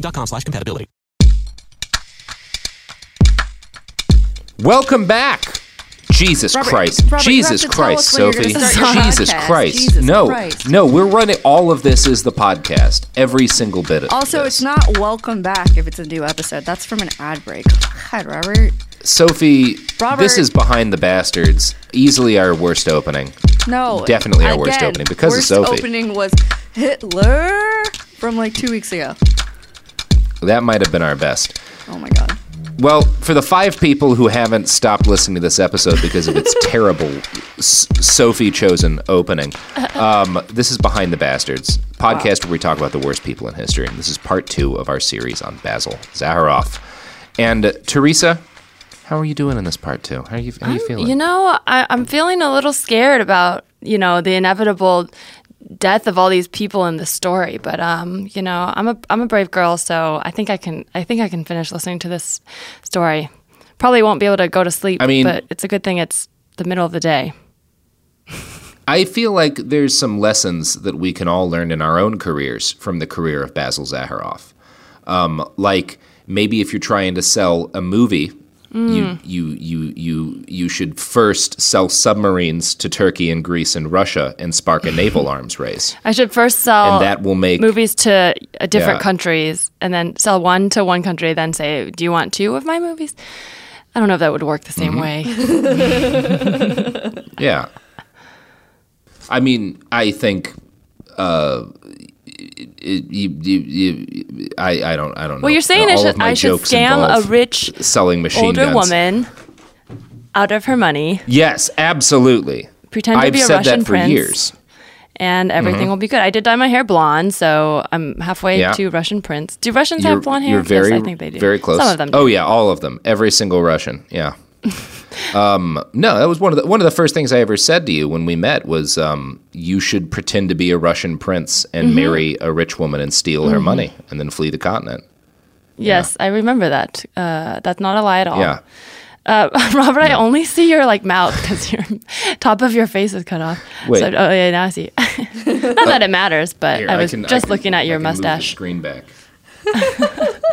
dexcom.com slash compatibility. Welcome back. Jesus Robert- Christ. Robert, Jesus have to tell Christ, us when you're Sophie. gonna start your Jesus podcast. Christ. Jesus no, Christ. no, we're running all of this is the podcast. Every single bit of it. Also, this. it's not welcome back if it's a new episode. That's from an ad break. God, Robert. Sophie, Robert- this is Behind the Bastards. Easily our worst opening. No. Definitely our worst opening because of worst Sophie. opening was Hitler from like two weeks ago. That might have been our best. Oh my god. Well, for the five people who haven't stopped listening to this episode because of its terrible S- Sophie chosen opening, um, this is Behind the Bastards, podcast where we talk about the worst people in history. And this is part two of our series on Basil Zaharoff. And uh, Teresa, how are you doing in this part two? How are you, how are you feeling? You know, I, I'm feeling a little scared about you know the inevitable death of all these people in the story. But um, you know, I'm a I'm a brave girl, so I think I can I think I can finish listening to this story. Probably won't be able to go to sleep. I mean- but it's a good thing it's the middle of the day. I feel like there's some lessons that we can all learn in our own careers from the career of Basil Zaharoff. Um, like maybe if you're trying to sell a movie, you, you you you you should first sell submarines to Turkey and Greece and Russia and spark a naval arms race. I should first sell And that will make- movies to uh, different Yeah. countries, and then sell one to one country. Then say, "Do you want two of my movies?" I don't know if that would work the same way. Yeah. I mean, I think. Uh, it, it, you, you, you, I, I don't I don't know. Well, you're saying I should I should scam a rich selling machine older guns. woman out of her money, Yes, absolutely. pretend to I've be a said Russian that for prince, years. and everything mm-hmm. will be good. I did dye my hair blonde, so I'm halfway Yeah. to Russian prince. Do Russians You're, have blonde hair? you're very, yes, I think they do. very close. Some of them. Oh, do. Oh yeah, all of them. Every single Russian. Yeah. um, no, that was one of the one of the first things I ever said to you when we met was um, you should pretend to be a Russian prince and Mm-hmm. marry a rich woman and steal her money and then flee the continent. Yes, I remember that. Uh, that's not a lie at all. Yeah. Uh, Robert, I only see your like mouth because your top of your face is cut off. Wait. So, oh yeah, now I see. not that it matters, but Here, I was can- I just can- looking at I your can mustache. screen back.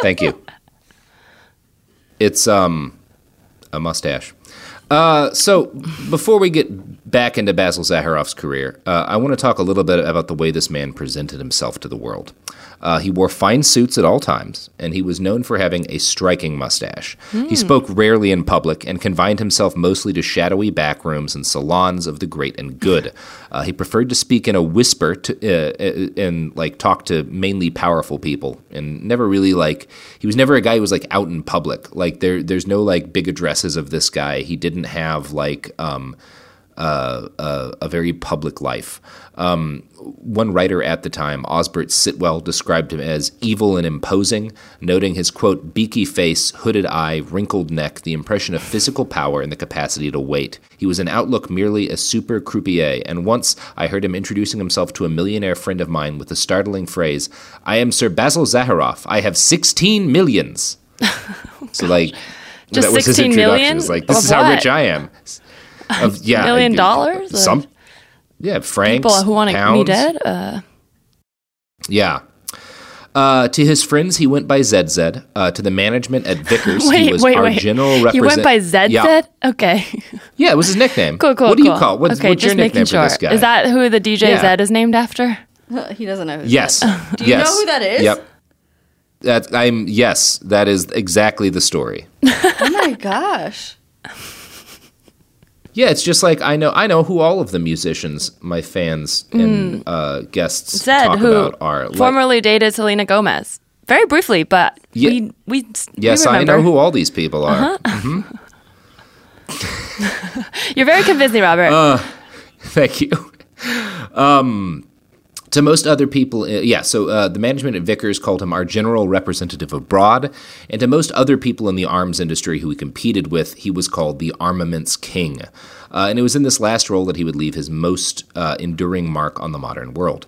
Thank you. It's um a mustache. Uh, so before we get back into Basil Zaharoff's career, uh, I want to talk a little bit about the way this man presented himself to the world. Uh, he wore fine suits at all times, and he was known for having a striking mustache. He spoke rarely in public and confined himself mostly to shadowy back rooms and salons of the great and good. Uh, he preferred to speak in a whisper to, uh, uh, and like talk to mainly powerful people, and never really like he was never a guy who was like out in public. Like there, there's no like big addresses of this guy. He didn't have like. Um, uh, a very public life. Um, one writer at the time, Osbert Sitwell, described him as evil and imposing, noting his quote, beaky face, hooded eye, wrinkled neck, the impression of physical power and the capacity to wait. He was an outlook merely a super croupier, and once I heard him introducing himself to a millionaire friend of mine with the startling phrase, I am Sir Basil Zaharoff. I have 16 millions. so, like, Just that was his introduction. million? It's like, this Of is how rich I am. Of, yeah, Million I- dollars? Some, yeah, francs. People who want me pounds. dead. Uh, Yeah. Uh, to his friends, he went by ZZ. Uh, to the management at Vickers, wait, he was wait, our wait. general He went by Zed Yeah. Zed? Okay. Yeah, it was his nickname. cool, cool, What do cool. you call? What's, okay, what's your just nickname making for sure. this guy? Is that who the DJ Yeah. Zedd is named after? he doesn't know. Who Yes. Do you know who that is? Yep. That I'm yes, that is exactly the story. Oh my gosh. Yeah, it's just like I know I know who all of the musicians, my fans and uh, guests Zedd, talk Mm. who about are. Like- formerly dated Selena Gomez. Very briefly, but Yeah. we we yes, we I. Uh-huh. know who all these people are. You're very convincing, Robert. Uh, Thank you. Um, to most other people, uh, yeah, so uh, the management at Vickers called him our general representative abroad. And to most other people in the arms industry who he competed with, he was called the armaments king. Uh, and it was in this last role that he would leave his most uh, enduring mark on the modern world.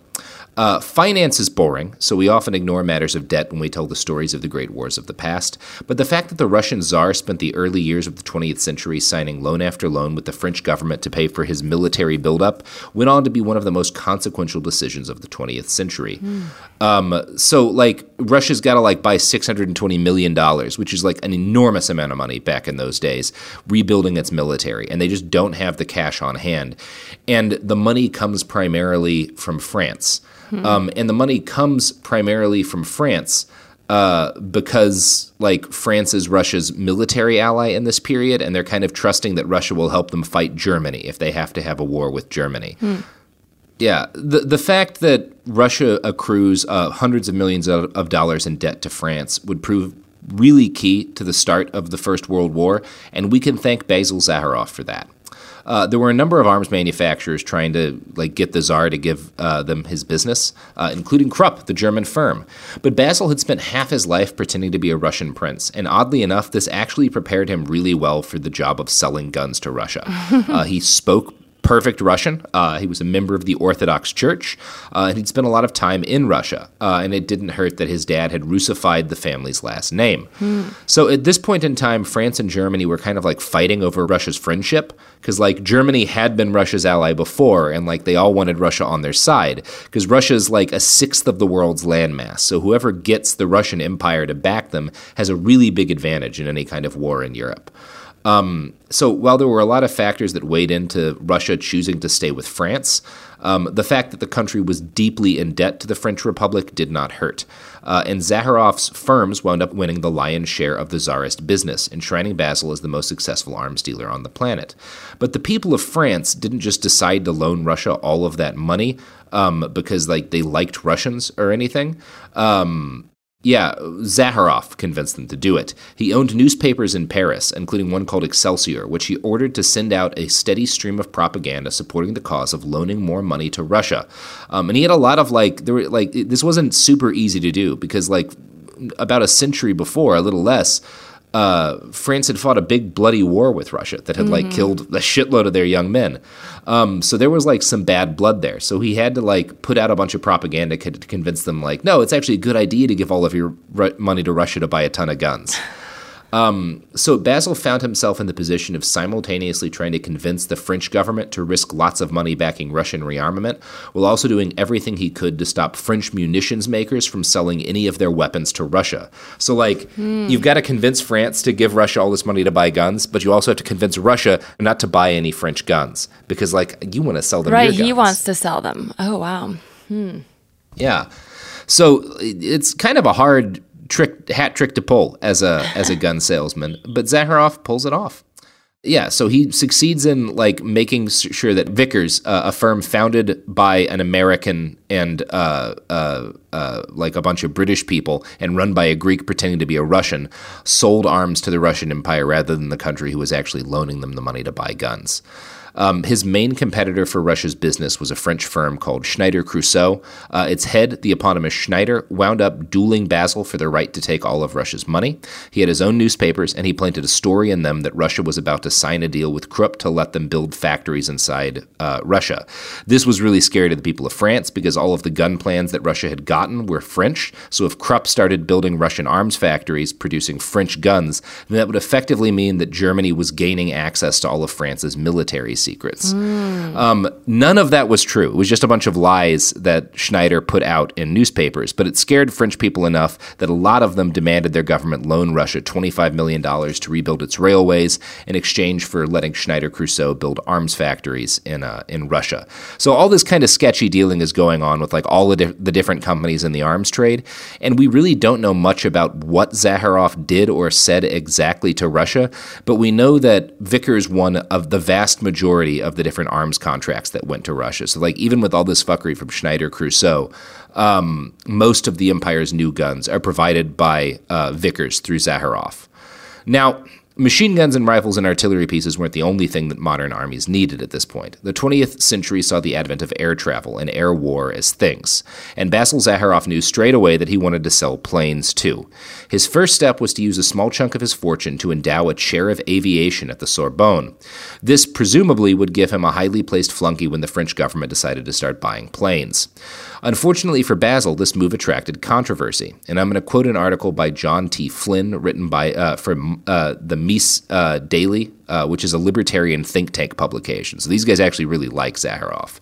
Uh, finance is boring, so we often ignore matters of debt when we tell the stories of the great wars of the past. But the fact that the Russian Tsar spent the early years of the 20th century signing loan after loan with the French government to pay for his military buildup went on to be one of the most consequential decisions of the 20th century. Um, so, like, Russia's got to like buy 620 million dollars, which is like an enormous amount of money back in those days, rebuilding its military, and they just don't have the cash on hand. And the money comes primarily from France. Um, and the money comes primarily from France uh, because, like, France is Russia's military ally in this period, and they're kind of trusting that Russia will help them fight Germany if they have to have a war with Germany. Yeah, the the fact that Russia accrues uh, hundreds of millions of, of dollars in debt to France would prove really key to the start of the First World War, and we can thank Basil Zaharoff for that. Uh, there were a number of arms manufacturers trying to like get the Tsar to give uh, them his business, uh, including Krupp, the German firm. But Basil had spent half his life pretending to be a Russian prince, and oddly enough, this actually prepared him really well for the job of selling guns to Russia. uh, he spoke perfect Russian. Uh, he was a member of the Orthodox Church, uh, and he'd spent a lot of time in Russia. Uh, and it didn't hurt that his dad had Russified the family's last name. So at this point in time, France and Germany were kind of like fighting over Russia's friendship because like Germany had been Russia's ally before, and like they all wanted Russia on their side because Russia's like a sixth of the world's landmass. So whoever gets the Russian Empire to back them has a really big advantage in any kind of war in Europe. Um, so while there were a lot of factors that weighed into Russia choosing to stay with France, um, the fact that the country was deeply in debt to the French Republic did not hurt. Uh, and Zaharoff's firms wound up winning the lion's share of the Tsarist business, enshrining Basil as the most successful arms dealer on the planet. But the people of France didn't just decide to loan Russia all of that money um, because like they liked Russians or anything. Um, yeah, Zaharoff convinced them to do it. He owned newspapers in Paris, including one called Excelsior, which he ordered to send out a steady stream of propaganda supporting the cause of loaning more money to Russia. Um, and he had a lot of like, there were like, this wasn't super easy to do because like about a century before, a little less, uh, France had fought a big bloody war with Russia that had like killed a shitload of their young men. Um, so there was like some bad blood there. So he had to like put out a bunch of propaganda to convince them like, no, it's actually a good idea to give all of your money to Russia to buy a ton of guns. Um, so Basil found himself in the position of simultaneously trying to convince the French government to risk lots of money backing Russian rearmament, while also doing everything he could to stop French munitions makers from selling any of their weapons to Russia. So, like, you've got to convince France to give Russia all this money to buy guns, but you also have to convince Russia not to buy any French guns because, like, you want to sell them Right, he wants to sell them. Oh wow. Yeah. So it's kind of a hard trick hat trick to pull as a as a gun salesman, but Zaharoff pulls it off. Yeah, so he succeeds in like making sure that Vickers, uh, a firm founded by an American and uh, uh, uh, like a bunch of British people and run by a Greek pretending to be a Russian, sold arms to the Russian Empire rather than the country who was actually loaning them the money to buy guns. Um, his main competitor for Russia's business was a French firm called Schneider Creusot. Uh, its head, the eponymous Schneider, wound up dueling Basil for the right to take all of Russia's money. He had his own newspapers, and he planted a story in them that Russia was about to sign a deal with Krupp to let them build factories inside uh, Russia. This was really scary to the people of France because all of the gun plans that Russia had gotten were French. So if Krupp started building Russian arms factories producing French guns, then that would effectively mean that Germany was gaining access to all of France's military secrets. Um, none of that was true. It was just a bunch of lies that Schneider put out in newspapers, but it scared French people enough that a lot of them demanded their government loan Russia $25 million to rebuild its railways in exchange for letting Schneider Creusot build arms factories in, uh, in Russia. So all this kind of sketchy dealing is going on with like all the, di- the different companies in the arms trade, and we really don't know much about what Zaharoff did or said exactly to Russia, but we know that Vickers won of the vast majority of the different arms contracts that went to Russia. So, like, even with all this fuckery from Schneider Creusot, um, most of the empire's new guns are provided by uh, Vickers through Zaharoff. Now, machine guns and rifles and artillery pieces weren't the only thing that modern armies needed at this point. The 20th century saw the advent of air travel and air war as things, and Basil Zaharoff knew straight away that he wanted to sell planes too. His first step was to use a small chunk of his fortune to endow a chair of aviation at the Sorbonne. This presumably would give him a highly placed flunky when the French government decided to start buying planes. Unfortunately for Basil, this move attracted controversy, and I'm going to quote an article by John T. Flynn, written by uh, from uh, the Mises uh, Daily, uh, which is a libertarian think tank publication. So these guys actually really like Zaharoff.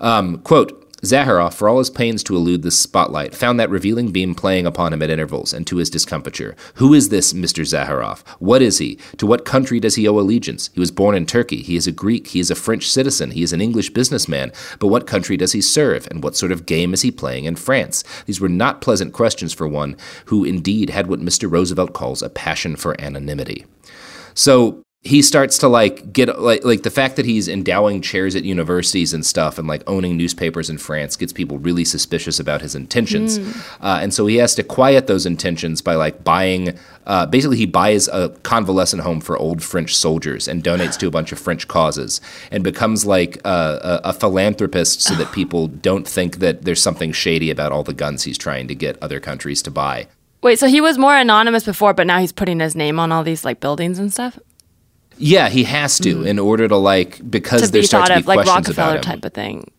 Um, quote. Zaharoff, for all his pains to elude the spotlight, found that revealing beam playing upon him at intervals, and to his discomfiture. Who is this Mr. Zaharoff? What is he? To what country does he owe allegiance? He was born in Turkey. He is a Greek. He is a French citizen. He is an English businessman. But what country does he serve? And what sort of game is he playing in France? These were not pleasant questions for one who indeed had what Mr. Roosevelt calls a passion for anonymity. So he starts to like get like like the fact that he's endowing chairs at universities and stuff and like owning newspapers in France gets people really suspicious about his intentions, uh, and so he has to quiet those intentions by like buying. Uh, basically, he buys a convalescent home for old French soldiers and donates to a bunch of French causes, and becomes like a, a, a philanthropist so that people don't think that there's something shady about all the guns he's trying to get other countries to buy. Wait, so he was more anonymous before, but now he's putting his name on all these like buildings and stuff Yeah, he has to in order to like because to there be starts to be of like Rockefeller about him. type of thing.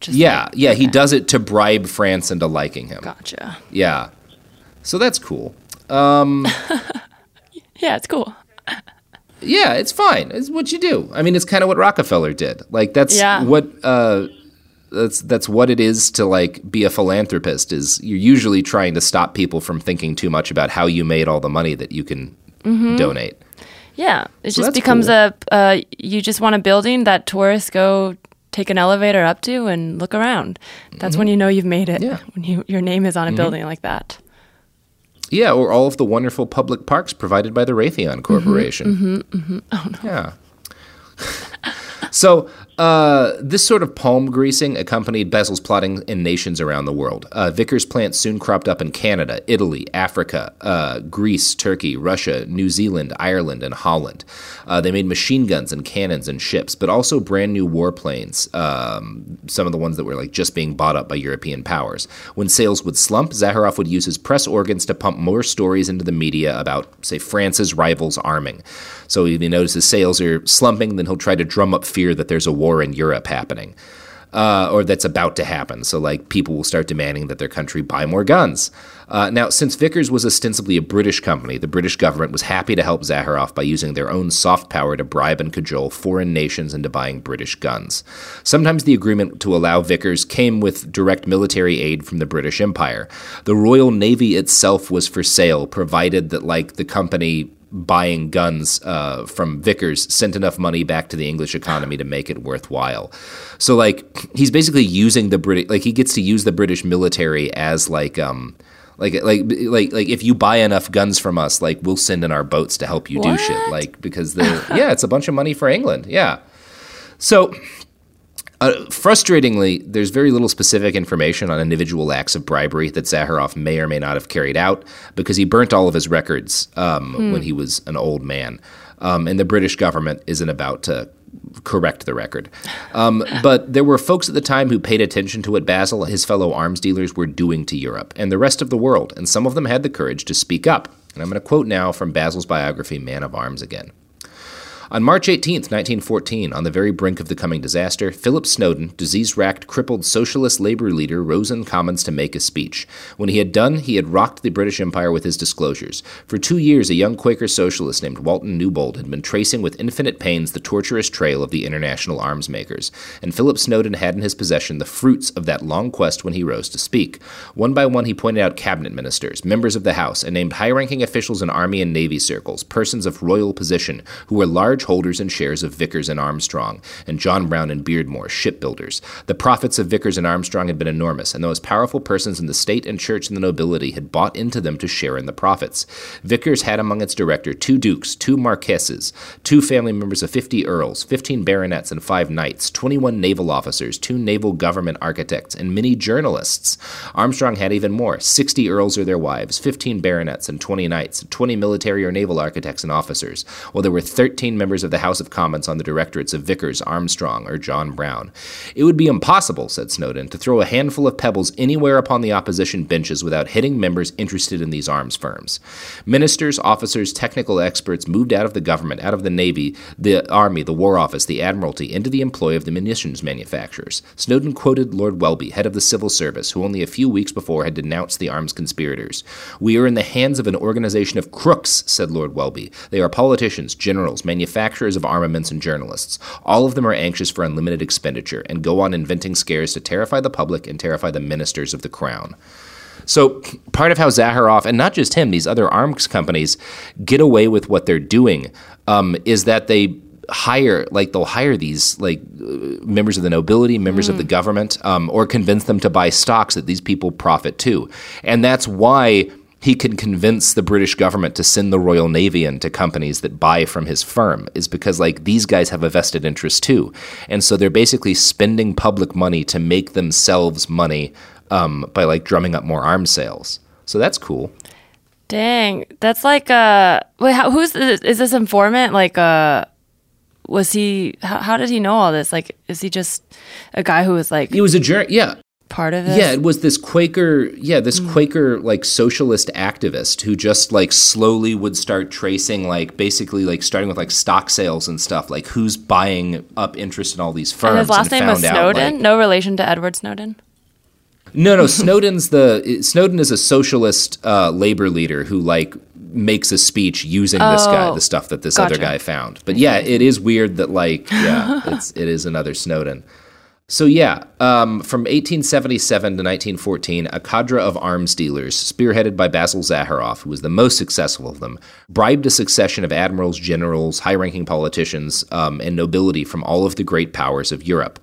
Just Yeah, like- yeah, he does it to bribe France into liking him. Gotcha. Yeah, so that's cool. Yeah, it's cool. Yeah, it's fine. It's what you do. I mean, it's kind of what Rockefeller did. Like that's Yeah. what uh, that's that's what it is to like be a philanthropist. Is you're usually trying to stop people from thinking too much about how you made all the money that you can Mm-hmm. donate. Yeah, it So just becomes cool. a uh, you just want a building that tourists go take an elevator up to and look around. That's when you know you've made it. Mm-hmm. Yeah. When you your name is on a building like that. Yeah, or all of the wonderful public parks provided by the Raytheon Corporation. Oh no. Yeah. so uh, this sort of palm greasing accompanied Basil's plotting in nations around the world. Uh, Vickers plants soon cropped up in Canada, Italy, Africa, uh, Greece, Turkey, Russia, New Zealand, Ireland, and Holland. Uh, they made machine guns and cannons and ships, but also brand new warplanes. Um, some of the ones that were like just being bought up by European powers. When sales would slump, Zaharoff would use his press organs to pump more stories into the media about, say, France's rivals arming. So if he notices sales are slumping, then he'll try to drum up fear that there's a war in Europe happening. uh, or that's about to happen. So, like, people will start demanding that their country buy more guns. Uh, now, since Vickers was ostensibly a British company, the British government was happy to help Zaharoff by using their own soft power to bribe and cajole foreign nations into buying British guns. Sometimes the agreement to allow Vickers came with direct military aid from the British Empire. The Royal Navy itself was for sale, provided that, like, the company buying guns uh, from Vickers sent enough money back to the English economy to make it worthwhile. So like he's basically using the British like he gets to use the British military as like um like like like like if you buy enough guns from us like we'll send in our boats to help you do shit like because the yeah it's a bunch of money for England yeah. So uh, frustratingly, there's very little specific information on individual acts of bribery that Zaharoff may or may not have carried out because he burnt all of his records um, Hmm. when he was an old man. Um, and the British government isn't about to correct the record. Um, but there were folks at the time who paid attention to what Basil, his fellow arms dealers, were doing to Europe and the rest of the world, and some of them had the courage to speak up. And I'm going to quote now from Basil's biography, Man of Arms, again. On March 18, 1914, on the very brink of the coming disaster, Philip Snowden, disease racked, crippled socialist labor leader, rose in Commons to make a speech. When he had done, he had rocked the British Empire with his disclosures. For two years, a young Quaker socialist named Walton Newbold had been tracing with infinite pains the tortuous trail of the international arms makers, and Philip Snowden had in his possession the fruits of that long quest when he rose to speak. One by one, he pointed out cabinet ministers, members of the House, and named high ranking officials in Army and Navy circles, persons of royal position, who were large holders and shares of Vickers and Armstrong, and John Brown and Beardmore, shipbuilders. The profits of Vickers and Armstrong had been enormous, and those powerful persons in the state and church and the nobility had bought into them to share in the profits. Vickers had among its director two dukes, two marquesses, two family members of 50 earls, 15 baronets, and five knights, 21 naval officers, two naval government architects, and many journalists. Armstrong had even more 60 earls or their wives, 15 baronets, and 20 knights, 20 military or naval architects and officers, while there were 13 members of the House of Commons on the directorates of Vickers, Armstrong, or John Brown. It would be impossible, said Snowden, to throw a handful of pebbles anywhere upon the opposition benches without hitting members interested in these arms firms. Ministers, officers, technical experts moved out of the government, out of the Navy, the Army, the War Office, the Admiralty, into the employ of the munitions manufacturers. Snowden quoted Lord Welby, head of the Civil Service, who only a few weeks before had denounced the arms conspirators. We are in the hands of an organization of crooks, said Lord Welby. They are politicians, generals, manufacturers of armaments, and journalists. All of them are anxious for unlimited expenditure and go on inventing scares to terrify the public and terrify the ministers of the crown. So, part of how Zaharoff, and not just him, these other arms companies get away with what they're doing um, is that they hire, like, they'll hire these, like, uh, members of the nobility, members of the government, um, or convince them to buy stocks that these people profit too. And that's why he can convince the British government to send the Royal Navy into companies that buy from his firm is because like these guys have a vested interest too, and so they're basically spending public money to make themselves money um, by like drumming up more arms sales. So that's cool. Dang, that's like uh wait, how, who's this, is this informant? Like uh was he how, how did he know all this? Like is he just a guy who was like He was a jur- yeah. Part of it? Yeah, it was this Quaker, yeah, this Quaker like socialist activist who just like slowly would start tracing like basically like starting with like stock sales and stuff, like who's buying up interest in all these firms. And his last name was found out, Snowden? like- no relation to Edward Snowden? No, no. Snowden's the Snowden is a socialist uh, labor leader who like makes a speech using this guy, Oh, the stuff that this other guy found. But yeah, it is weird that like yeah, it's it is another Snowden. So yeah, um, from 1877 to 1914, a cadre of arms dealers, spearheaded by Basil Zaharoff, who was the most successful of them, bribed a succession of admirals, generals, high-ranking politicians, um, and nobility from all of the great powers of Europe.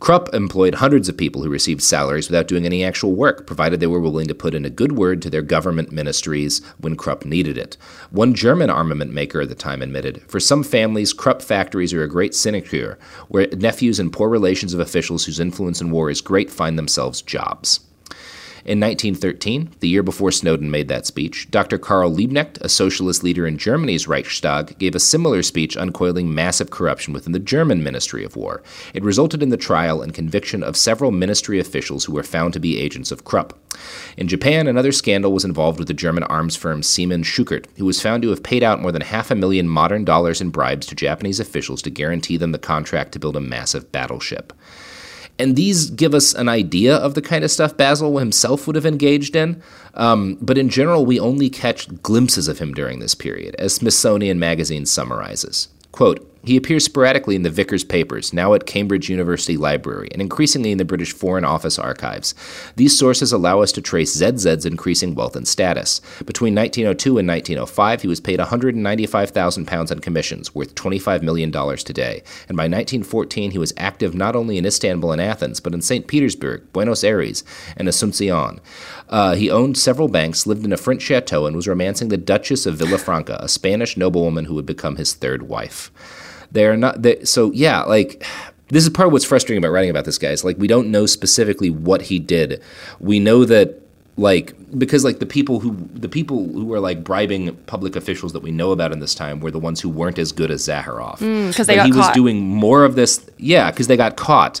Krupp employed hundreds of people who received salaries without doing any actual work, provided they were willing to put in a good word to their government ministries when Krupp needed it. One German armament maker at the time admitted, For some families, Krupp factories are a great sinecure, where nephews and poor relations of officials whose influence in war is great find themselves jobs. In 1913, the year before Snowden made that speech, Dr. Karl Liebknecht, a socialist leader in Germany's Reichstag, gave a similar speech uncoiling massive corruption within the German Ministry of War. It resulted in the trial and conviction of several ministry officials who were found to be agents of Krupp. In Japan, another scandal was involved with the German arms firm Siemens Schuckert, who was found to have paid out more than half a million modern dollars in bribes to Japanese officials to guarantee them the contract to build a massive battleship. And these give us an idea of the kind of stuff Basil himself would have engaged in. Um, but in general, we only catch glimpses of him during this period, as Smithsonian Magazine summarizes. Quote, he appears sporadically in the Vickers papers, now at Cambridge University Library, and increasingly in the British Foreign Office archives. These sources allow us to trace ZZ's increasing wealth and status. Between 1902 and 1905, he was paid £195,000 in commissions, worth $25 million today, and by 1914 he was active not only in Istanbul and Athens, but in St. Petersburg, Buenos Aires, and Asuncion. Uh, he owned several banks, lived in a French chateau, and was romancing the Duchess of Villafranca, a Spanish noblewoman who would become his third wife. They're not they, so yeah, like this is part of what's frustrating about writing about this guy. Is like we don't know specifically what he did. We know that like because like the people who the people who were like bribing public officials that we know about in this time were the ones who weren't as good as Zaharoff. because mm, they But got he caught. was doing more of this. Yeah, because they got caught.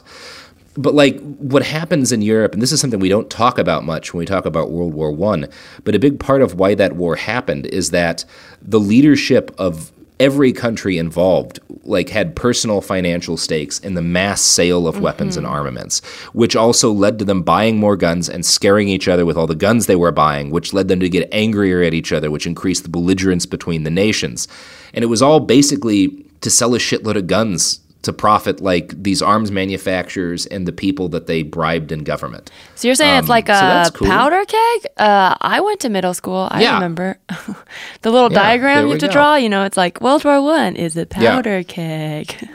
But like what happens in Europe, and this is something we don't talk about much when we talk about World War One, but a big part of why that war happened is that the leadership of every country involved like had personal financial stakes in the mass sale of weapons and mm-hmm. armaments which also led to them buying more guns and scaring each other with all the guns they were buying which led them to get angrier at each other which increased the belligerence between the nations. And it was all basically to sell a shitload of guns to profit like these arms manufacturers and the people that they bribed in government So you're saying it's Um, like a that's cool. powder keg? Uh, I went to middle school. I Yeah. remember the little Yeah, diagram you we have to go. draw. You know, it's like World War One is a Yeah. powder keg.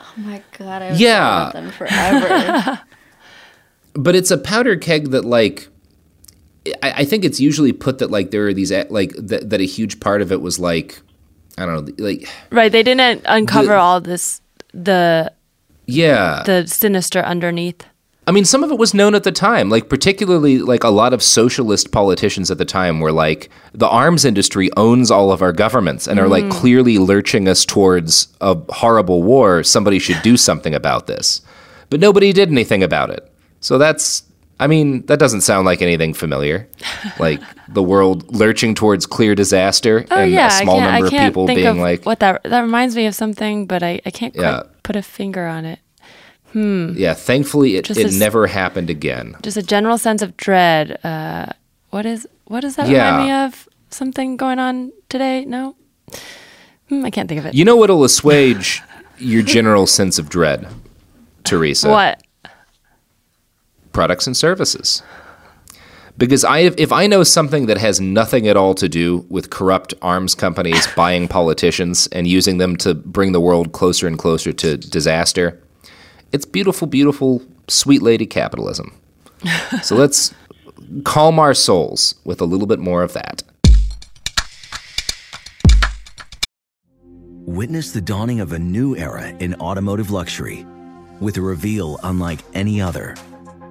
Oh my god, I was Yeah. yeah. them forever. but it's a powder keg that like I, I think it's usually put that like there are these like that, that a huge part of it was like I don't know like right? They didn't uncover The- all this the yeah. the sinister underneath. I mean some of it was known at the time like particularly like a lot of socialist politicians at the time were like the arms industry owns all of our governments and are like mm. clearly lurching us towards a horrible war. Somebody should do something about this. But nobody did anything about it. So that's I mean, that doesn't sound like anything familiar. Like the world lurching towards clear disaster Oh and yeah, a small number of people think being of like, what that that reminds me of something, but I, I can't quite Yeah. put a finger on it. Hmm. Yeah, thankfully it, Just it as- never happened again. Just a general sense of dread. Uh, what is what does that Yeah. remind me of? Something going on today? No, hmm, I can't think of it. You know what'll assuage your general sense of dread, Teresa? what? Products and services. Because I, if I know something that has nothing at all to do with corrupt arms companies buying politicians and using them to bring the world closer and closer to disaster, it's beautiful, beautiful, sweet lady capitalism. so let's calm our souls with a little bit more of that. Witness the dawning of a new era in automotive luxury with a reveal unlike any other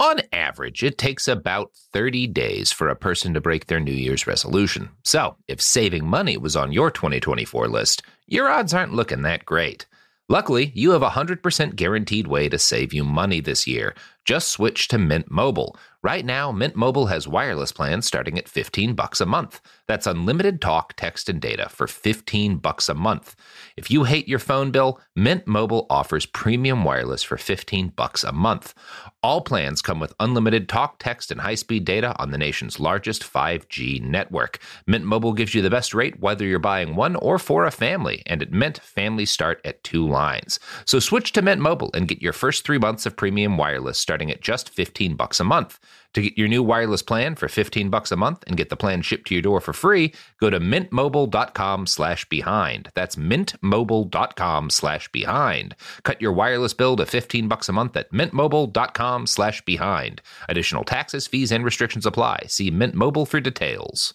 On average, it takes about 30 days for a person to break their New Year's resolution. So, if saving money was on your 2024 list, your odds aren't looking that great. Luckily, you have a 100% guaranteed way to save you money this year. Just switch to Mint Mobile. Right now, Mint Mobile has wireless plans starting at 15 bucks a month. That's unlimited talk, text, and data for 15 bucks a month. If you hate your phone bill, Mint Mobile offers premium wireless for 15 bucks a month. All plans come with unlimited talk, text, and high-speed data on the nation's largest 5G network. Mint Mobile gives you the best rate whether you're buying one or for a family, and at Mint, families start at two lines. So switch to Mint Mobile and get your first three months of premium wireless starting at just 15 bucks a month. To get your new wireless plan for 15 bucks a month and get the plan shipped to your door for free, go to mintmobile.com slash behind. That's mintmobile.com slash behind. Cut your wireless bill to 15 bucks a month at mintmobile.com slash behind. Additional taxes, fees, and restrictions apply. See Mint Mobile for details.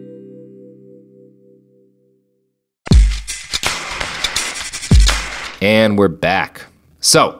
And we're back. So,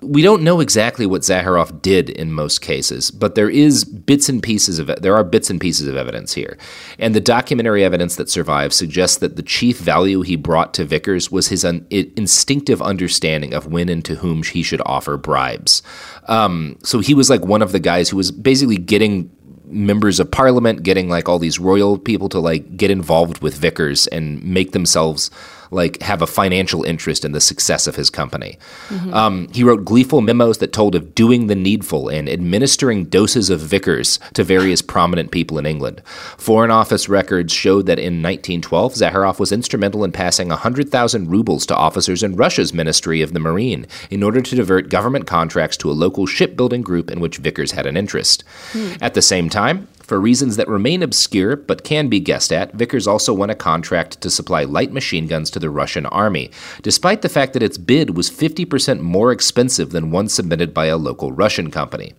we don't know exactly what Zaharoff did in most cases, but there is bits and pieces of. There are bits and pieces of evidence here. And the documentary evidence that survives suggests that the chief value he brought to Vickers was his un- instinctive understanding of when and to whom he should offer bribes. Um, so he was like one of the guys who was basically getting members of parliament, getting like all these royal people to like get involved with Vickers and make themselves like have a financial interest in the success of his company. Mm-hmm. Um, he wrote gleeful memos that told of doing the needful and administering doses of Vickers to various prominent people in England. Foreign Office records showed that in 1912, Zaharoff was instrumental in passing 100,000 rubles to officers in Russia's Ministry of the Marine in order to divert government contracts to a local shipbuilding group in which Vickers had an interest. Hmm. At the same time, for reasons that remain obscure but can be guessed at, Vickers also won a contract to supply light machine guns to the Russian army, despite the fact that its bid was 50% more expensive than one submitted by a local Russian company.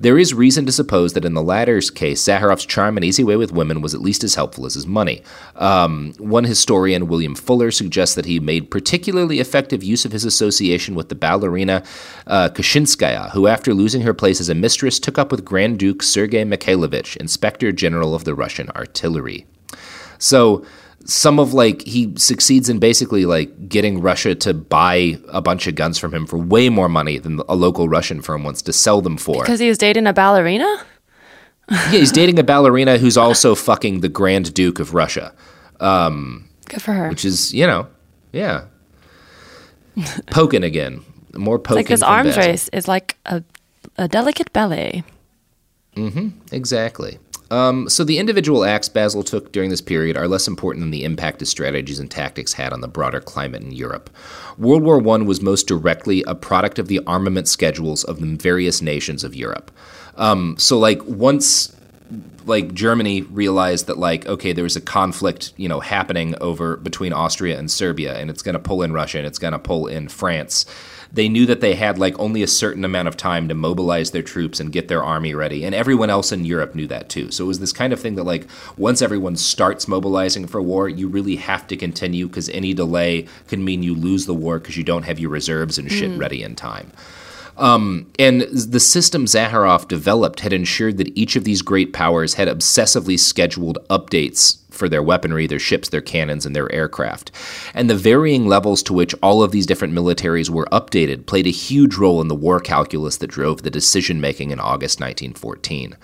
There is reason to suppose that in the latter's case, Zaharoff's charm and easy way with women was at least as helpful as his money. Um, one historian, William Fuller, suggests that he made particularly effective use of his association with the ballerina uh, Kschessinskaya, who, after losing her place as a mistress, took up with Grand Duke Sergei Mikhailovich, Inspector General of the Russian Artillery. So, some of like he succeeds in basically like getting Russia to buy a bunch of guns from him for way more money than a local Russian firm wants to sell them for. Because he was dating a ballerina? yeah, he's dating a ballerina who's also fucking the Grand Duke of Russia. Um, Good for her. Which is, you know, yeah. poking again. More poking. It's like this arms race is like a, a delicate ballet. Mm-hmm. Exactly. Um, so the individual acts Basil took during this period are less important than the impact his strategies and tactics had on the broader climate in Europe. World War I was most directly a product of the armament schedules of the various nations of Europe. Um, so, like, once like Germany realized that like okay there was a conflict you know happening over between Austria and Serbia and it's going to pull in Russia and it's going to pull in France they knew that they had like only a certain amount of time to mobilize their troops and get their army ready and everyone else in Europe knew that too so it was this kind of thing that like once everyone starts mobilizing for war you really have to continue because any delay can mean you lose the war because you don't have your reserves and shit mm. ready in time um, and the system Zaharoff developed had ensured that each of these great powers had obsessively scheduled updates for their weaponry, their ships, their cannons, and their aircraft. And the varying levels to which all of these different militaries were updated played a huge role in the war calculus that drove the decision making in August 1914.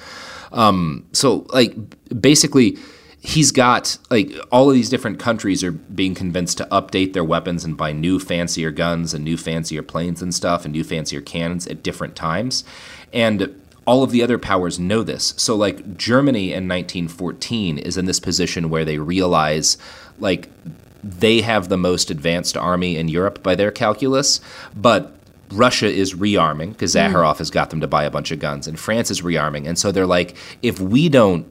Um, so, like, basically, he's got like all of these different countries are being convinced to update their weapons and buy new fancier guns and new fancier planes and stuff and new fancier cannons at different times and all of the other powers know this so like germany in 1914 is in this position where they realize like they have the most advanced army in europe by their calculus but Russia is rearming because hmm. Zaharoff has got them to buy a bunch of guns, and France is rearming. And so they're like, if we don't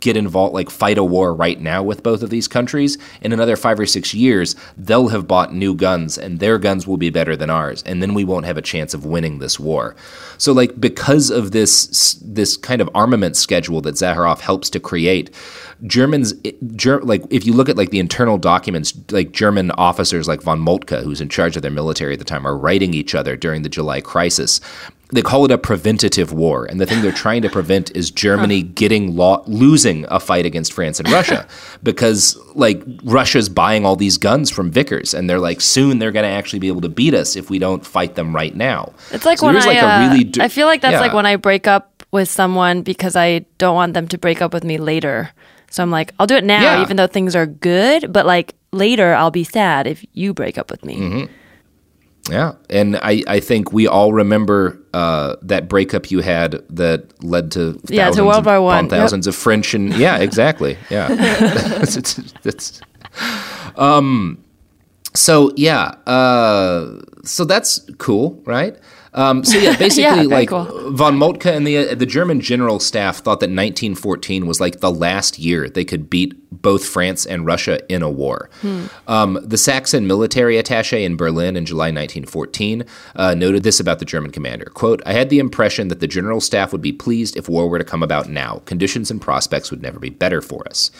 get involved, like fight a war right now with both of these countries, in another five or six years, they'll have bought new guns and their guns will be better than ours. And then we won't have a chance of winning this war. So, like, because of this, this kind of armament schedule that Zaharoff helps to create, Germans, Ger- like if you look at like the internal documents, like German officers like von Moltke, who's in charge of their military at the time, are writing each other during the July crisis. They call it a preventative war, and the thing they're trying to prevent is Germany getting lo- losing a fight against France and Russia, because like Russia's buying all these guns from Vickers, and they're like soon they're going to actually be able to beat us if we don't fight them right now. It's like So when I, like, a uh, really d- I feel like that's Yeah. like when I break up with someone because I don't want them to break up with me later. So I'm like, I'll do it now, Yeah. even though things are good. But like later, I'll be sad if you break up with me. Mm-hmm. Yeah, and I, I think we all remember uh, that breakup you had that led to Yeah, to World War One. on thousands of French and yeah, exactly, yeah. It's- it's- it's- um, so yeah, uh, so that's cool, right? Um, so yeah, basically, very like cool. von Moltke and the uh, the German general staff thought that 1914 was like the last year they could beat both France and Russia in a war. Um, the Saxon military attaché in Berlin in July 1914 uh, noted this about the German commander: "Quote: I had the impression that the general staff would be pleased if war were to come about now. Conditions and prospects would never be better for us."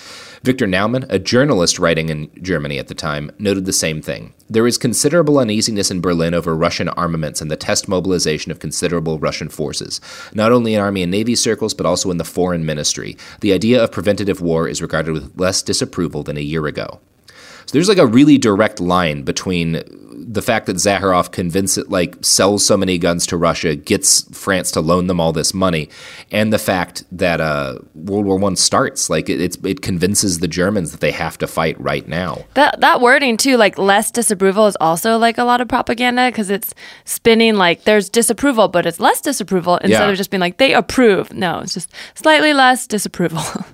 Victor Naumann, a journalist writing in Germany at the time, noted the same thing. There is considerable uneasiness in Berlin over Russian armaments and the test mobilization of considerable Russian forces, not only in army and navy circles, but also in the foreign ministry. The idea of preventative war is regarded with less disapproval than a year ago. So there's like a really direct line between the fact that Zaharoff convinces, it, like, sells so many guns to Russia, gets France to loan them all this money, and the fact that uh, World War One starts. Like, it, it's, it convinces the Germans that they have to fight right now. That that wording too, like less disapproval, is also like a lot of propaganda because it's spinning like there's disapproval, but it's less disapproval instead Yeah. of just being like they approve. No, it's just slightly less disapproval.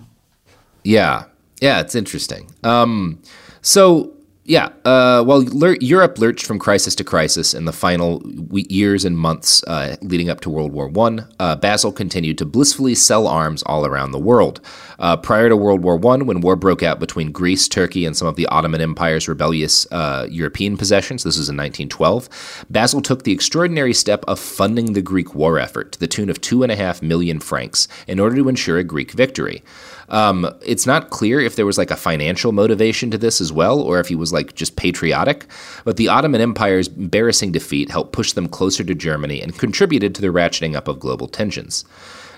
Yeah, yeah, it's interesting. Um, so yeah, uh, while Europe lurched from crisis to crisis in the final years and months uh, leading up to World War One, uh, Basil continued to blissfully sell arms all around the world. Uh, prior to World War One, when war broke out between Greece, Turkey, and some of the Ottoman Empire's rebellious uh, European possessions, this was in 1912, Basil took the extraordinary step of funding the Greek war effort to the tune of two and a half million francs in order to ensure a Greek victory. Um, it's not clear if there was like a financial motivation to this as well, or if he was like just patriotic. But the Ottoman Empire's embarrassing defeat helped push them closer to Germany and contributed to the ratcheting up of global tensions.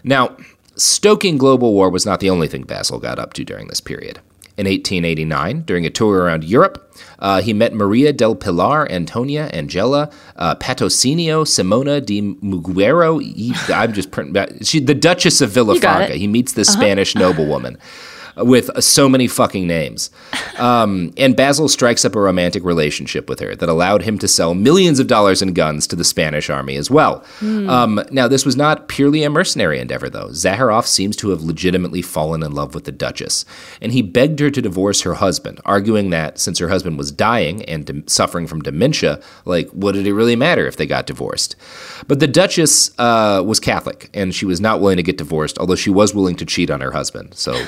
Now, stoking global war was not the only thing Basil got up to during this period. In 1889, during a tour around Europe, uh, he met Maria del Pilar, Antonia, Angela, uh, Patrocinio, Simona de Muguiro. He- I'm just print, she, the Duchess of Villafranca. He meets this Spanish noblewoman with so many fucking names. Um, and Basil strikes up a romantic relationship with her that allowed him to sell millions of dollars in guns to the Spanish army as well. Um, now, this was not purely a mercenary endeavor, though. Zaharoff seems to have legitimately fallen in love with the Duchess, and he begged her to divorce her husband, arguing that since her husband was dying and dem- suffering from dementia, like, what did it really matter if they got divorced? But the Duchess uh, was Catholic, and she was not willing to get divorced, although she was willing to cheat on her husband. So.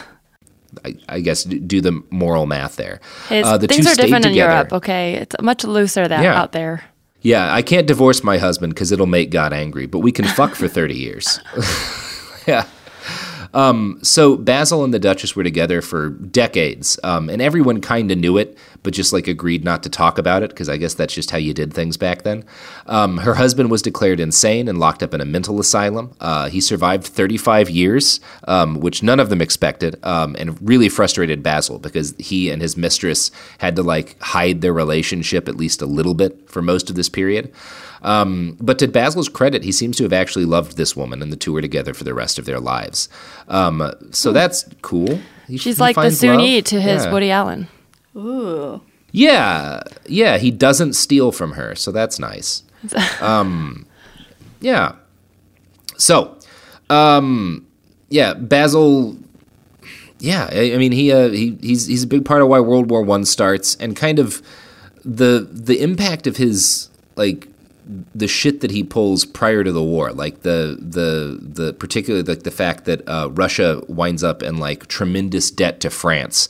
I, I guess do the moral math there. Uh, the things two are different in together. Europe. Okay, it's much looser that Yeah. out there. Yeah, I can't divorce my husband because it'll make God angry, but we can fuck for 30 years. yeah. Um, so Basil and the Duchess were together for decades, um, and everyone kind of knew it, but just like agreed not to talk about it because I guess that's just how you did things back then. Um, her husband was declared insane and locked up in a mental asylum. Uh, he survived 35 years, um, which none of them expected, um, and really frustrated Basil because he and his mistress had to like hide their relationship at least a little bit for most of this period. Um, but to Basil's credit, he seems to have actually loved this woman, and the two were together for the rest of their lives. Um, so that's cool. He- She's he like the finds Soon-Yi love. to his Yeah. Woody Allen. Ooh. Yeah, yeah, he doesn't steal from her, so that's nice. Um, yeah. So, um, yeah, Basil. Yeah, I, I mean he uh, he he's he's a big part of why World War One starts, and kind of the the impact of his like the shit that he pulls prior to the war, like the the the particularly like the fact that uh, Russia winds up in like tremendous debt to France,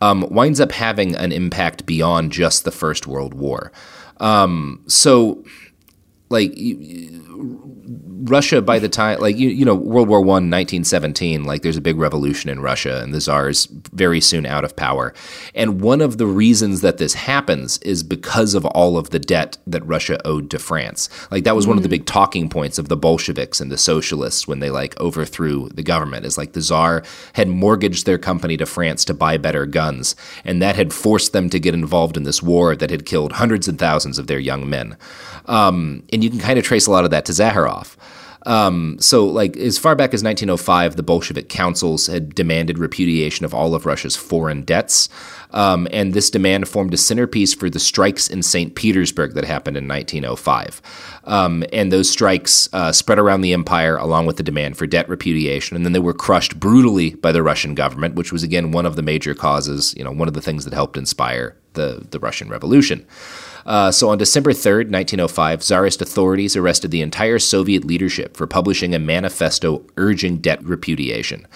um, winds up having an impact beyond just the First World War. Um, so, like. Russia by the time like you you know World War 1 1917 like there's a big revolution in Russia and the czar's very soon out of power. And one of the reasons that this happens is because of all of the debt that Russia owed to France. Like that was one of the big talking points of the Bolsheviks and the socialists when they like overthrew the government is like the czar had mortgaged their company to France to buy better guns and that had forced them to get involved in this war that had killed hundreds and thousands of their young men. Um, and you can kind of trace a lot of that to Zaharoff um, so, like, as far back as 1905, the Bolshevik councils had demanded repudiation of all of Russia's foreign debts. Um, and this demand formed a centerpiece for the strikes in St. Petersburg that happened in 1905. Um, and those strikes uh, spread around the empire along with the demand for debt repudiation. And then they were crushed brutally by the Russian government, which was, again, one of the major causes, you know, one of the things that helped inspire the, the Russian Revolution. Uh, so on December 3rd, 1905, Tsarist authorities arrested the entire Soviet leadership for publishing a manifesto urging debt repudiation.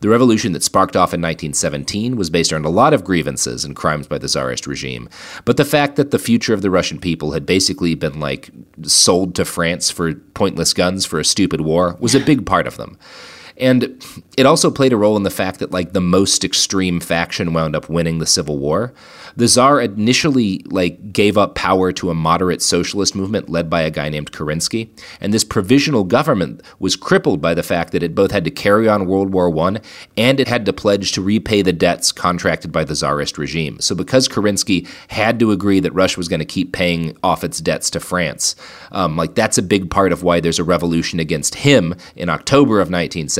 The revolution that sparked off in 1917 was based on a lot of grievances and crimes by the Tsarist regime, but the fact that the future of the Russian people had basically been like sold to France for pointless guns for a stupid war was a big part of them. And it also played a role in the fact that like the most extreme faction wound up winning the civil war. The Tsar initially like gave up power to a moderate socialist movement led by a guy named Kerensky, and this provisional government was crippled by the fact that it both had to carry on World War I and it had to pledge to repay the debts contracted by the Tsarist regime. So because Kerensky had to agree that Russia was going to keep paying off its debts to France, um, like that's a big part of why there's a revolution against him in October of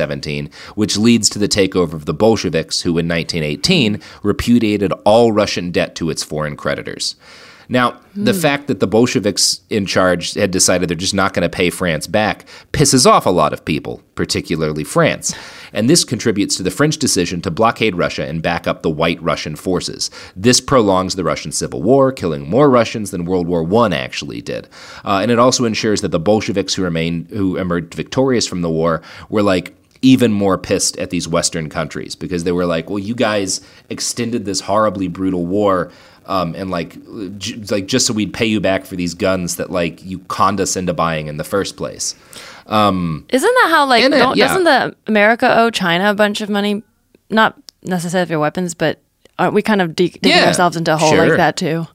1917, which leads to the takeover of the Bolsheviks, who in 1918 repudiated all Russian debt to its foreign creditors. Now, the fact that the Bolsheviks in charge had decided they're just not going to pay France back pisses off a lot of people, particularly France. And this contributes to the French decision to blockade Russia and back up the white Russian forces. This prolongs the Russian Civil War, killing more Russians than World War I actually did. Uh, and it also ensures that the Bolsheviks who remained who emerged victorious from the war were like even more pissed at these Western countries because they were like, well, you guys extended this horribly brutal war. Um, and like, j- like just so we'd pay you back for these guns that like you conned us into buying in the first place. Um, Isn't that how like don't, yeah. doesn't the America owe China a bunch of money? Not necessarily for weapons, but aren't we kind of de- digging Yeah, ourselves into a hole sure. like that too?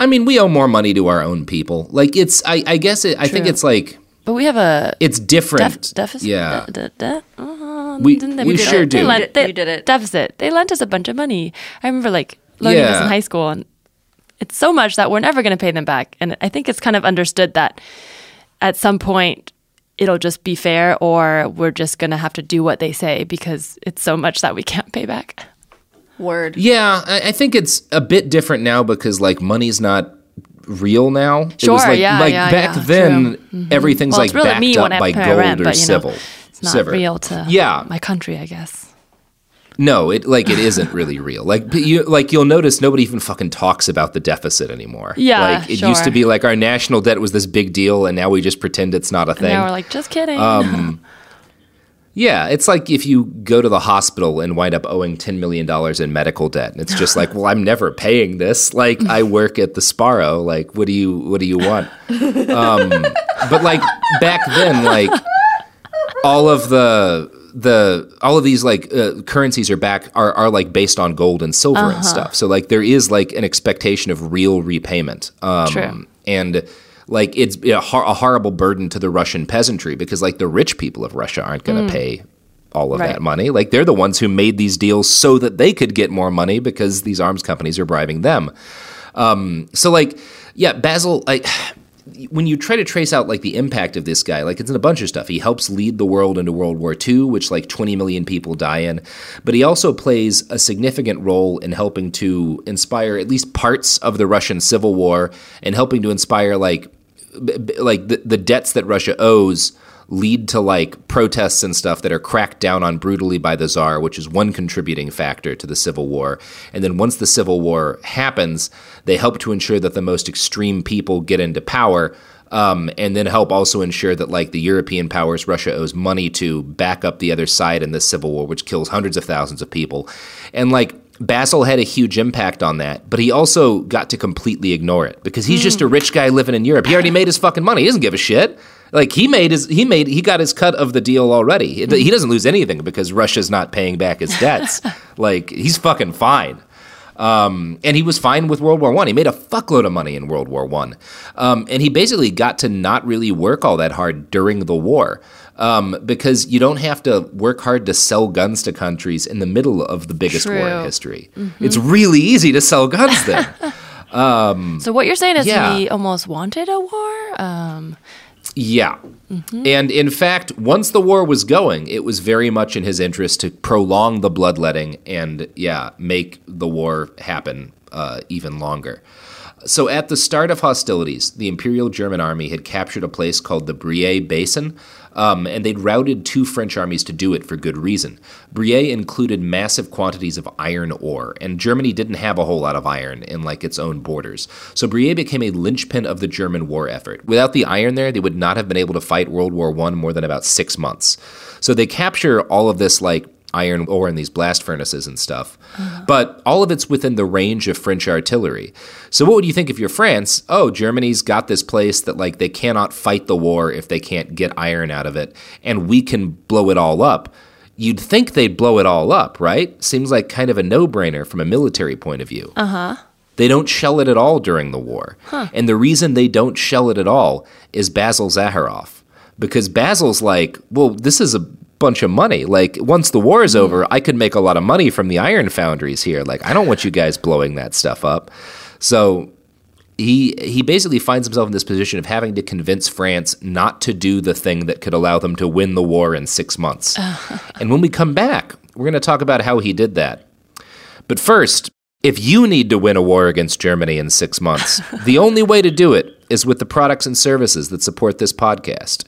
I mean, we owe more money to our own people. Like it's, I, I guess it, I think it's like But we have a it's different. def- deficit. Yeah, de- de- de- uh, We- didn't they- we did sure it. They lent- did- they- you did it. Deficit. They lent us a bunch of money. I remember like learning this in high school, and it's so much that we're never going to pay them back. And I think it's kind of understood that at some point it'll just be fair, or we're just going to have to do what they say because it's so much that we can't pay back. Word. yeah. I, I think it's a bit different now because like money's not real now. it was Sure, like, yeah, like yeah, back yeah, then, true. everything's Well, like really backed up by gold rent, or but, you know, civil. It's not real to Yeah. my country, I guess. No, it like it isn't really real. Like you like you'll notice nobody even fucking talks about the deficit anymore. Yeah, like it used to be like our national debt was this big deal, and now we just pretend it's not a And thing. now we're like, just kidding. Um, yeah, it's like if you go to the hospital and wind up owing ten million dollars in medical debt, and it's just like, well, I'm never paying this. Like I work at the Sparrow. Like, what do you what do you want? Um, but like back then, like all of the the all of these like uh, currencies are back are, are like based on gold and silver Uh-huh. and stuff. So like there is like an expectation of real repayment. Um, True. And like it's a, hor- a horrible burden to the Russian peasantry because like the rich people of Russia aren't going to pay all of Mm. Right. that money. Like they're the ones who made these deals so that they could get more money because these arms companies are bribing them. Um, so like yeah, Basil, I when you try to trace out like the impact of this guy, like it's in a bunch of stuff. He helps lead the world into World War II, which like 20 million people die in, but he also plays a significant role in helping to inspire at least parts of the Russian Civil War and helping to inspire like like the, the debts that Russia owes lead to like protests and stuff that are cracked down on brutally by the czar, which is one contributing factor to the civil war. And then once the civil war happens, they help to ensure that the most extreme people get into power. Um, and then help also ensure that like the European powers Russia owes money to back up the other side in this civil war, which kills hundreds of thousands of people. And like Basil had a huge impact on that, but he also got to completely ignore it because he's just a rich guy living in Europe. He already made his fucking money. He doesn't give a shit. Like he made his he made he got his cut of the deal already. He, he doesn't lose anything because Russia's not paying back his debts. like he's fucking fine. Um, and he was fine with World War One. He made a fuckload of money in World War One, um, and he basically got to not really work all that hard during the war um, because you don't have to work hard to sell guns to countries in the middle of the biggest war in history. It's really easy to sell guns then. um, So what you're saying is Yeah. he almost wanted a war? Um, Yeah. And in fact, once the war was going, it was very much in his interest to prolong the bloodletting and, yeah, make the war happen uh, even longer. So at the start of hostilities, the Imperial German army had captured a place called the Briey Basin, um, and they'd routed two French armies to do it for good reason. Briey included massive quantities of iron ore, and Germany didn't have a whole lot of iron in like its own borders. So Briey became a linchpin of the German war effort. Without the iron there, they would not have been able to fight World War I more than about six months. So they capture all of this like iron ore in these blast furnaces and stuff. But all of it's within the range of French artillery. So what would you think if you're France? Oh, Germany's got this place that like they cannot fight the war if they can't get iron out of it, and we can blow it all up. You'd think they'd blow it all up, right? Seems like kind of a no-brainer from a military point of view. uh-huh. They don't shell it at all during the war. And the reason they don't shell it at all is Basil Zaharoff. Because Basil's like, well, this is a bunch of money. Like, once the war is hmm. over, I could make a lot of money from the iron foundries here. Like, I don't want you guys blowing that stuff up. So he he basically finds himself in this position of having to convince France not to do the thing that could allow them to win the war in six months. and when we come back, we're going to talk about how he did that. But first, if you need to win a war against Germany in six months, the only way to do it is with the products and services that support this podcast.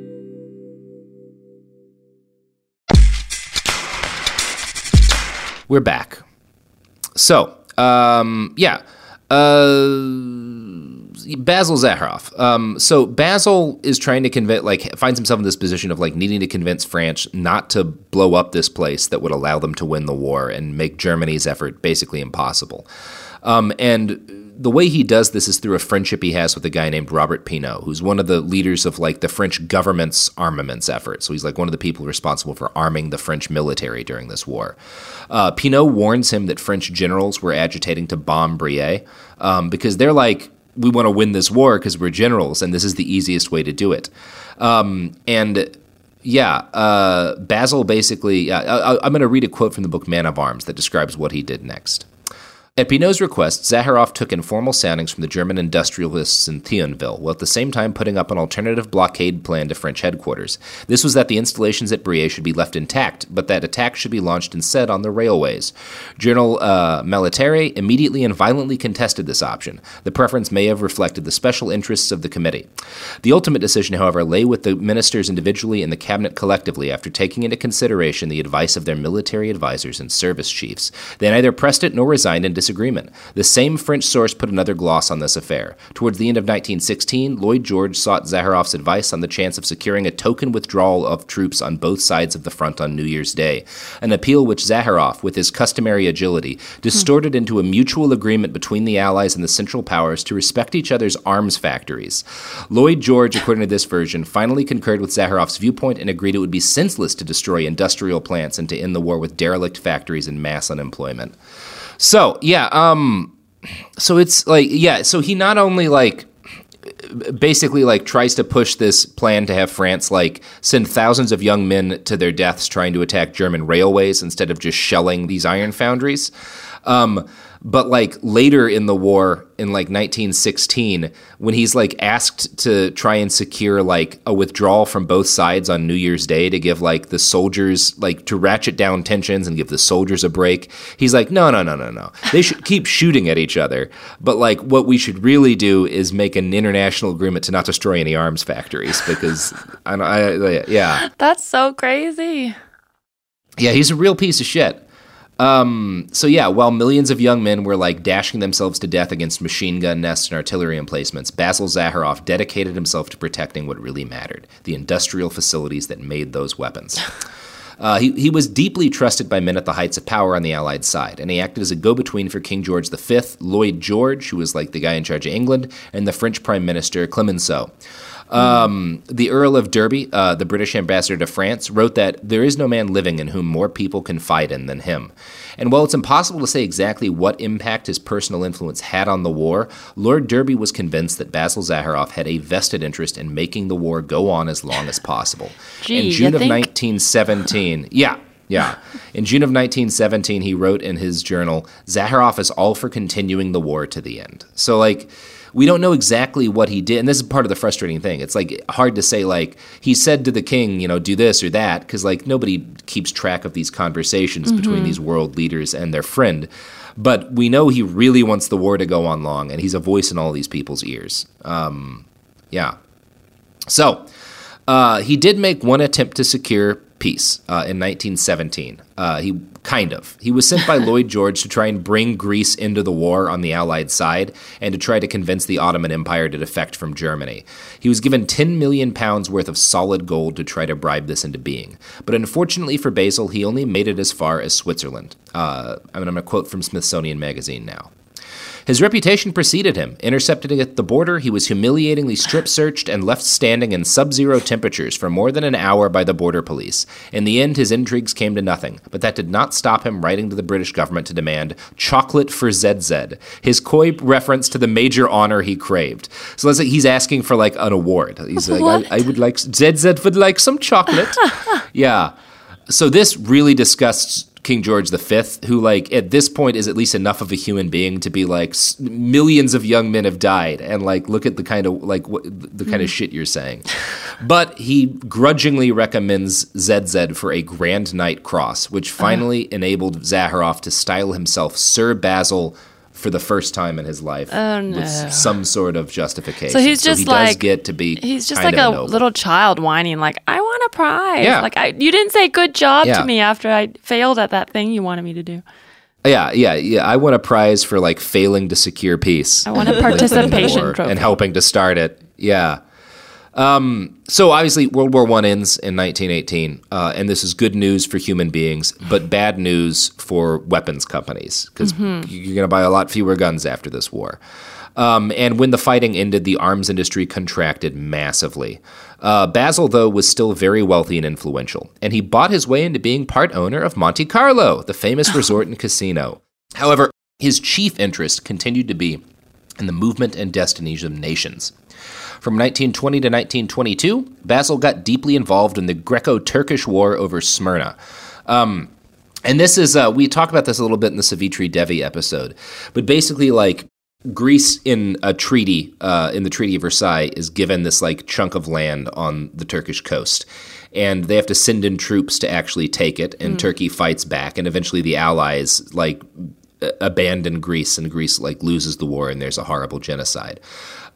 We're back. So, um, yeah. Uh, Basil Zaharoff. Um, so Basil is trying to convince, like, finds himself in this position of like needing to convince France not to blow up this place that would allow them to win the war and make Germany's effort basically impossible. Um, and the way he does this is through a friendship he has with a guy named Robert Pinot, who's one of the leaders of like the French government's armaments effort. So he's like one of the people responsible for arming the French military during this war. Uh, Pinot warns him that French generals were agitating to bomb Briey um, because they're like, we want to win this war because we're generals, and this is the easiest way to do it. Um, and yeah, uh, Basil basically, uh, I, I'm going to read a quote from the book Man of Arms that describes what he did next. At Pinot's request, Zaharoff took informal soundings from the German industrialists in Thionville, while at the same time putting up an alternative blockade plan to French headquarters. This was that the installations at Briey should be left intact, but that attacks should be launched instead on the railways. Journal uh, immediately and violently contested this option. The preference may have reflected the special interests of the committee. The ultimate decision, however, lay with the ministers individually and the cabinet collectively after taking into consideration the advice of their military advisers and service chiefs. They neither pressed it nor resigned in disagreement. The same French source put another gloss on this affair. Towards the end of 1916, Lloyd George sought Zaharoff's advice on the chance of securing a token withdrawal of troops on both sides of the front on New Year's Day, an appeal which Zaharoff, with his customary agility, distorted into a mutual agreement between the Allies and the Central Powers to respect each other's arms factories. Lloyd George, according to this version, finally concurred with Zaharoff's viewpoint and agreed it would be senseless to destroy industrial plants and to end the war with derelict factories and mass unemployment. So yeah, um, so it's like yeah, so he not only like basically like tries to push this plan to have France like send thousands of young men to their deaths trying to attack German railways instead of just shelling these iron foundries. Um, but like later in the war in like 1916 when he's like asked to try and secure like a withdrawal from both sides on New Year's Day to give like the soldiers like to ratchet down tensions and give the soldiers a break he's like no no no no no. They should keep shooting at each other. But like what we should really do is make an international agreement to not destroy any arms factories because I, I yeah. That's so crazy. yeah he's a real piece of shit um, so yeah, while millions of young men were like dashing themselves to death against machine gun nests and artillery emplacements, Basil Zaharoff dedicated himself to protecting what really mattered: the industrial facilities that made those weapons. Uh, he, he was deeply trusted by men at the heights of power on the Allied side, and he acted as a go between for King George V, Lloyd George, who was like the guy in charge of England, and the French Prime Minister Clemenceau. Um, the Earl of Derby, uh, the British ambassador to France, wrote that there is no man living in whom more people confide in than him. And while it's impossible to say exactly what impact his personal influence had on the war, Lord Derby was convinced that Basil Zaharoff had a vested interest in making the war go on as long as possible. Gee, in June of think? 1917, yeah, yeah. In June of 1917, he wrote in his journal, Zaharoff is all for continuing the war to the end. So, like, we don't know exactly what he did. And this is part of the frustrating thing. It's like hard to say, like, he said to the king, you know, do this or that, because, like, nobody keeps track of these conversations between these world leaders and their friend. But we know he really wants the war to go on long, and he's a voice in all these people's ears. Um, yeah. So, uh, he did make one attempt to secure peace uh, in 1917. Uh, he kind of. He was sent by Lloyd George to try and bring Greece into the war on the Allied side and to try to convince the Ottoman Empire to defect from Germany. He was given 10 million pounds worth of solid gold to try to bribe this into being. But unfortunately for Basil, he only made it as far as Switzerland. Uh, I mean, I'm going to quote from Smithsonian Magazine now. His reputation preceded him. Intercepted at the border, he was humiliatingly strip searched and left standing in sub zero temperatures for more than an hour by the border police. In the end, his intrigues came to nothing, but that did not stop him writing to the British government to demand chocolate for ZZ, his coy reference to the major honor he craved. So let's say he's asking for like an award. He's like, I, I would like, ZZ would like some chocolate. yeah. So this really disgusts King George V, who, like, at this point is at least enough of a human being to be like, s- millions of young men have died, and like, look at the kind of like what, the kind of hmm. shit you're saying. But he grudgingly recommends ZZ for a Grand Knight Cross, which uh-huh. finally enabled Zaharoff to style himself Sir Basil for the first time in his life Oh, no. with some sort of justification. So he's just he like does get to be He's just like a noble. little child whining, like I want a prize. Yeah. Like I, you didn't say good job Yeah. to me after I failed at that thing you wanted me to do. Yeah, yeah, yeah. I want a prize for like failing to secure peace. I want a participation trophy. and helping to start it. Yeah. Um, so obviously, World War One ends in 1918, uh, and this is good news for human beings, but bad news for weapons companies because Mm-hmm. you're going to buy a lot fewer guns after this war. Um, and when the fighting ended, the arms industry contracted massively. Uh, Basil, though, was still very wealthy and influential, and he bought his way into being part owner of Monte Carlo, the famous resort and casino. However, his chief interest continued to be in the movement and destinies of nations. From 1920 to 1922, Basil got deeply involved in the Greco Turkish War over Smyrna. Um, and this is, uh, we talk about this a little bit in the Savitri Devi episode, but basically, like, Greece in a treaty, uh, in the Treaty of Versailles, is given this like chunk of land on the Turkish coast, and they have to send in troops to actually take it. And Turkey fights back, and eventually the Allies like abandon Greece, and Greece like loses the war, and there's a horrible genocide.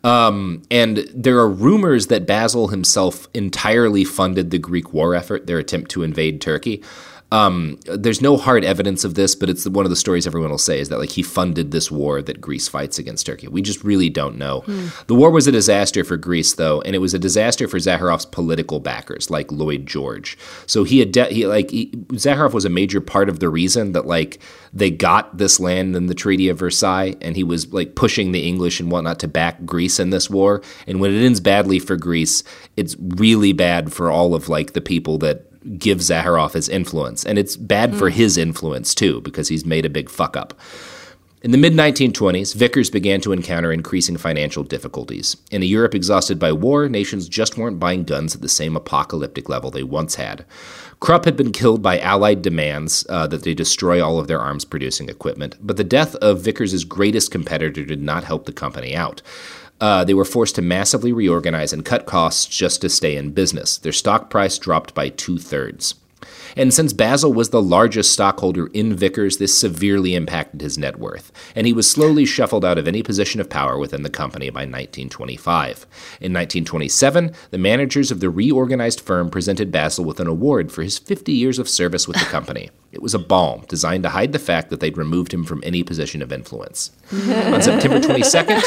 Um, and there are rumors that Basil himself entirely funded the Greek war effort, their attempt to invade Turkey. Um, there's no hard evidence of this, but it's one of the stories everyone will say is that like he funded this war that Greece fights against Turkey. We just really don't know. The war was a disaster for Greece, though, and it was a disaster for Zaharoff's political backers, like Lloyd George. So he had de- he like he, Zaharoff was a major part of the reason that like they got this land in the Treaty of Versailles, and he was like pushing the English and whatnot to back Greece in this war. And when it ends badly for Greece, it's really bad for all of like the people that give Zaharoff his influence. And it's bad for his influence too, because he's made a big fuck up. In the mid 1920s, Vickers began to encounter increasing financial difficulties. In a Europe exhausted by war, nations just weren't buying guns at the same apocalyptic level they once had. Krupp had been killed by Allied demands uh, that they destroy all of their arms producing equipment, but the death of Vickers' greatest competitor did not help the company out. Uh, they were forced to massively reorganize and cut costs just to stay in business. Their stock price dropped by two thirds. And since Basil was the largest stockholder in Vickers, this severely impacted his net worth, and he was slowly shuffled out of any position of power within the company by 1925. In 1927, the managers of the reorganized firm presented Basil with an award for his 50 years of service with the company. It was a balm designed to hide the fact that they'd removed him from any position of influence. On September 22nd,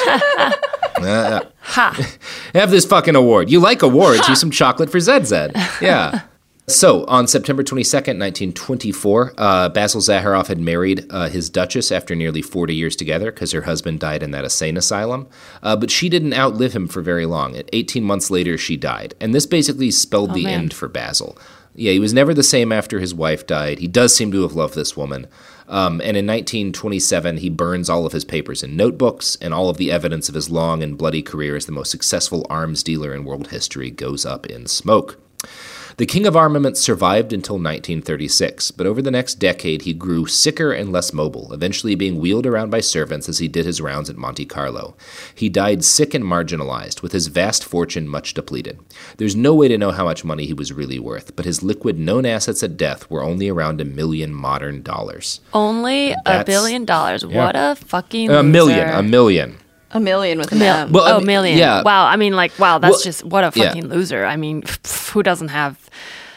uh, have this fucking award. You like awards. Here's some chocolate for ZZ. Yeah. So, on September 22nd, 1924, uh, Basil Zaharoff had married uh, his Duchess after nearly 40 years together because her husband died in that insane asylum. Uh, but she didn't outlive him for very long. At 18 months later, she died. And this basically spelled the man. end for Basil. Yeah, he was never the same after his wife died. He does seem to have loved this woman. Um, and in 1927, he burns all of his papers and notebooks, and all of the evidence of his long and bloody career as the most successful arms dealer in world history goes up in smoke. The King of Armaments survived until 1936, but over the next decade he grew sicker and less mobile, eventually being wheeled around by servants as he did his rounds at Monte Carlo. He died sick and marginalized, with his vast fortune much depleted. There's no way to know how much money he was really worth, but his liquid known assets at death were only around a million modern dollars. Only a billion dollars. What a fucking A million, a million. A million with a Mil- M. Well, I oh, mean, million. yeah. Wow. I mean, like, wow, that's Well, just what a yeah. fucking loser. I mean, who doesn't have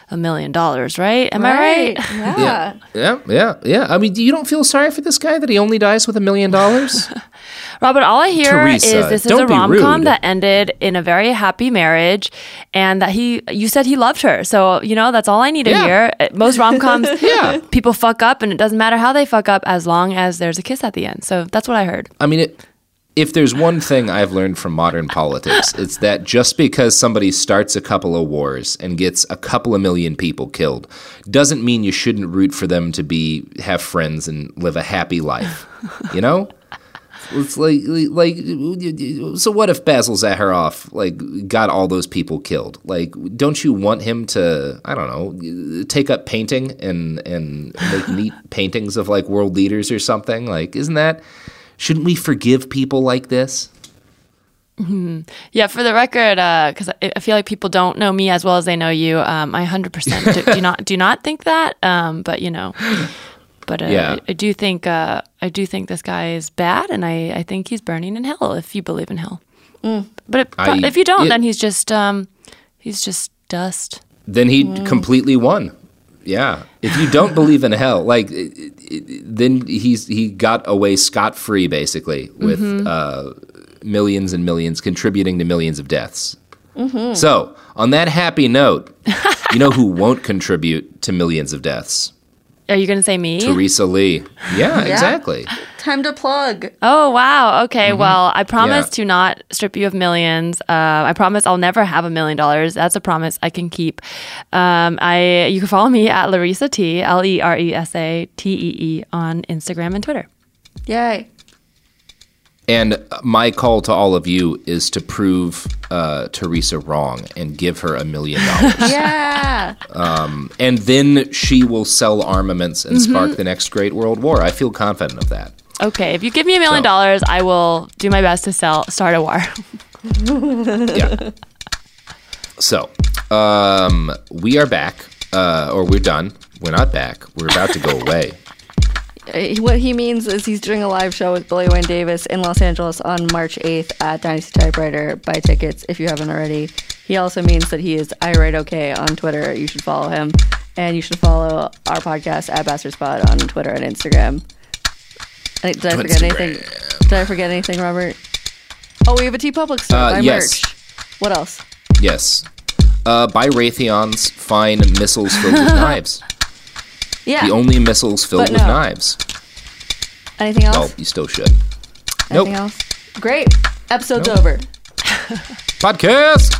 a million dollars, right? Am I right? Yeah. Yeah, yeah, yeah. I mean, you don't feel sorry for this guy that he only dies with a million dollars? Robert, all I hear Teresa, is this is a rom com that ended in a very happy marriage, and that he, you said he loved her. So you know that's all I need to Yeah. hear. Uh, Most rom coms, Yeah. people fuck up, and it doesn't matter how they fuck up as long as there's a kiss at the end. So that's what I heard. I mean, it, if there's one thing I've learned from modern politics, it's that just because somebody starts a couple of wars and gets a couple of million people killed, doesn't mean you shouldn't root for them to be have friends and live a happy life. You know. It's like, like, so what if Basil Zaharoff like got all those people killed? Like, don't you want him to, I don't know, take up painting and and make neat paintings of like world leaders or something? Like, isn't that? Shouldn't we forgive people like this? Yeah, for the record, because I I feel like people don't know me as well as they know you. Um, I 100% do, do not do not think that. Um, but you know, but uh, Yeah. I, I do think uh, I do think this guy is bad, and I, I think he's burning in hell if you believe in hell. But if, I- if you don't, it- then he's just um, he's just dust. Then he completely won. Yeah. If you don't believe in hell, like, it, it, then he's he got away scot free basically with uh, millions and millions contributing to millions of deaths. So, on that happy note, you know who won't contribute to millions of deaths? Are you going to say me? Teresa Lee. Yeah, exactly. Time to plug. Oh wow. Okay. Well, I promise Mm-hmm. Yeah. to not strip you of millions. Uh, I promise I'll never have a million dollars. That's a promise I can keep. Um, I you can follow me at Larissa T L E R E S A T E E on Instagram and Twitter. Yay. And my call to all of you is to prove uh, Teresa wrong and give her a million dollars. Yeah. and then she will sell armaments and spark the next great world war. I feel confident of that. Okay. If you give me a million So- dollars, I will do my best to sell start a war. Yeah. so, um, we are back, uh, or we're done. We're not back. We're about to go away. Uh, What he means is he's doing a live show with Billy Wayne Davis in Los Angeles on March 8th at Dynasty Typewriter. Buy tickets if you haven't already. He also means that he is I Write Okay on Twitter. You should follow him. And you should follow our podcast at Bastard Spot on Twitter and Instagram. I- Did I forget Instagram. anything? Did I forget anything, Robert? Oh, we have a TeePublic store. Uh, Buy yes. merch. What else? Yes. Uh, buy Raytheon's fine missiles filled with knives. Yeah. The only missiles filled with knives. Anything else? Well, you still should. Anything nope. else? Great. Episode's over. Podcast.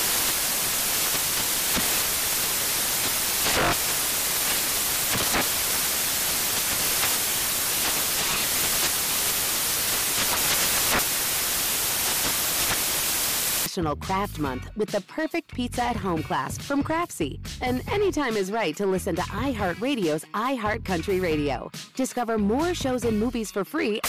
National Craft Month with the perfect pizza at home class from Craftsy. And anytime is right to listen to iHeartRadio's iHeartCountry Radio. Discover more shows and movies for free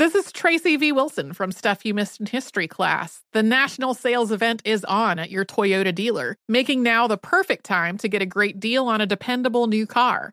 This is Tracy V. Wilson from Stuff You Missed in History class. The national sales event is on at your Toyota dealer, making now the perfect time to get a great deal on a dependable new car.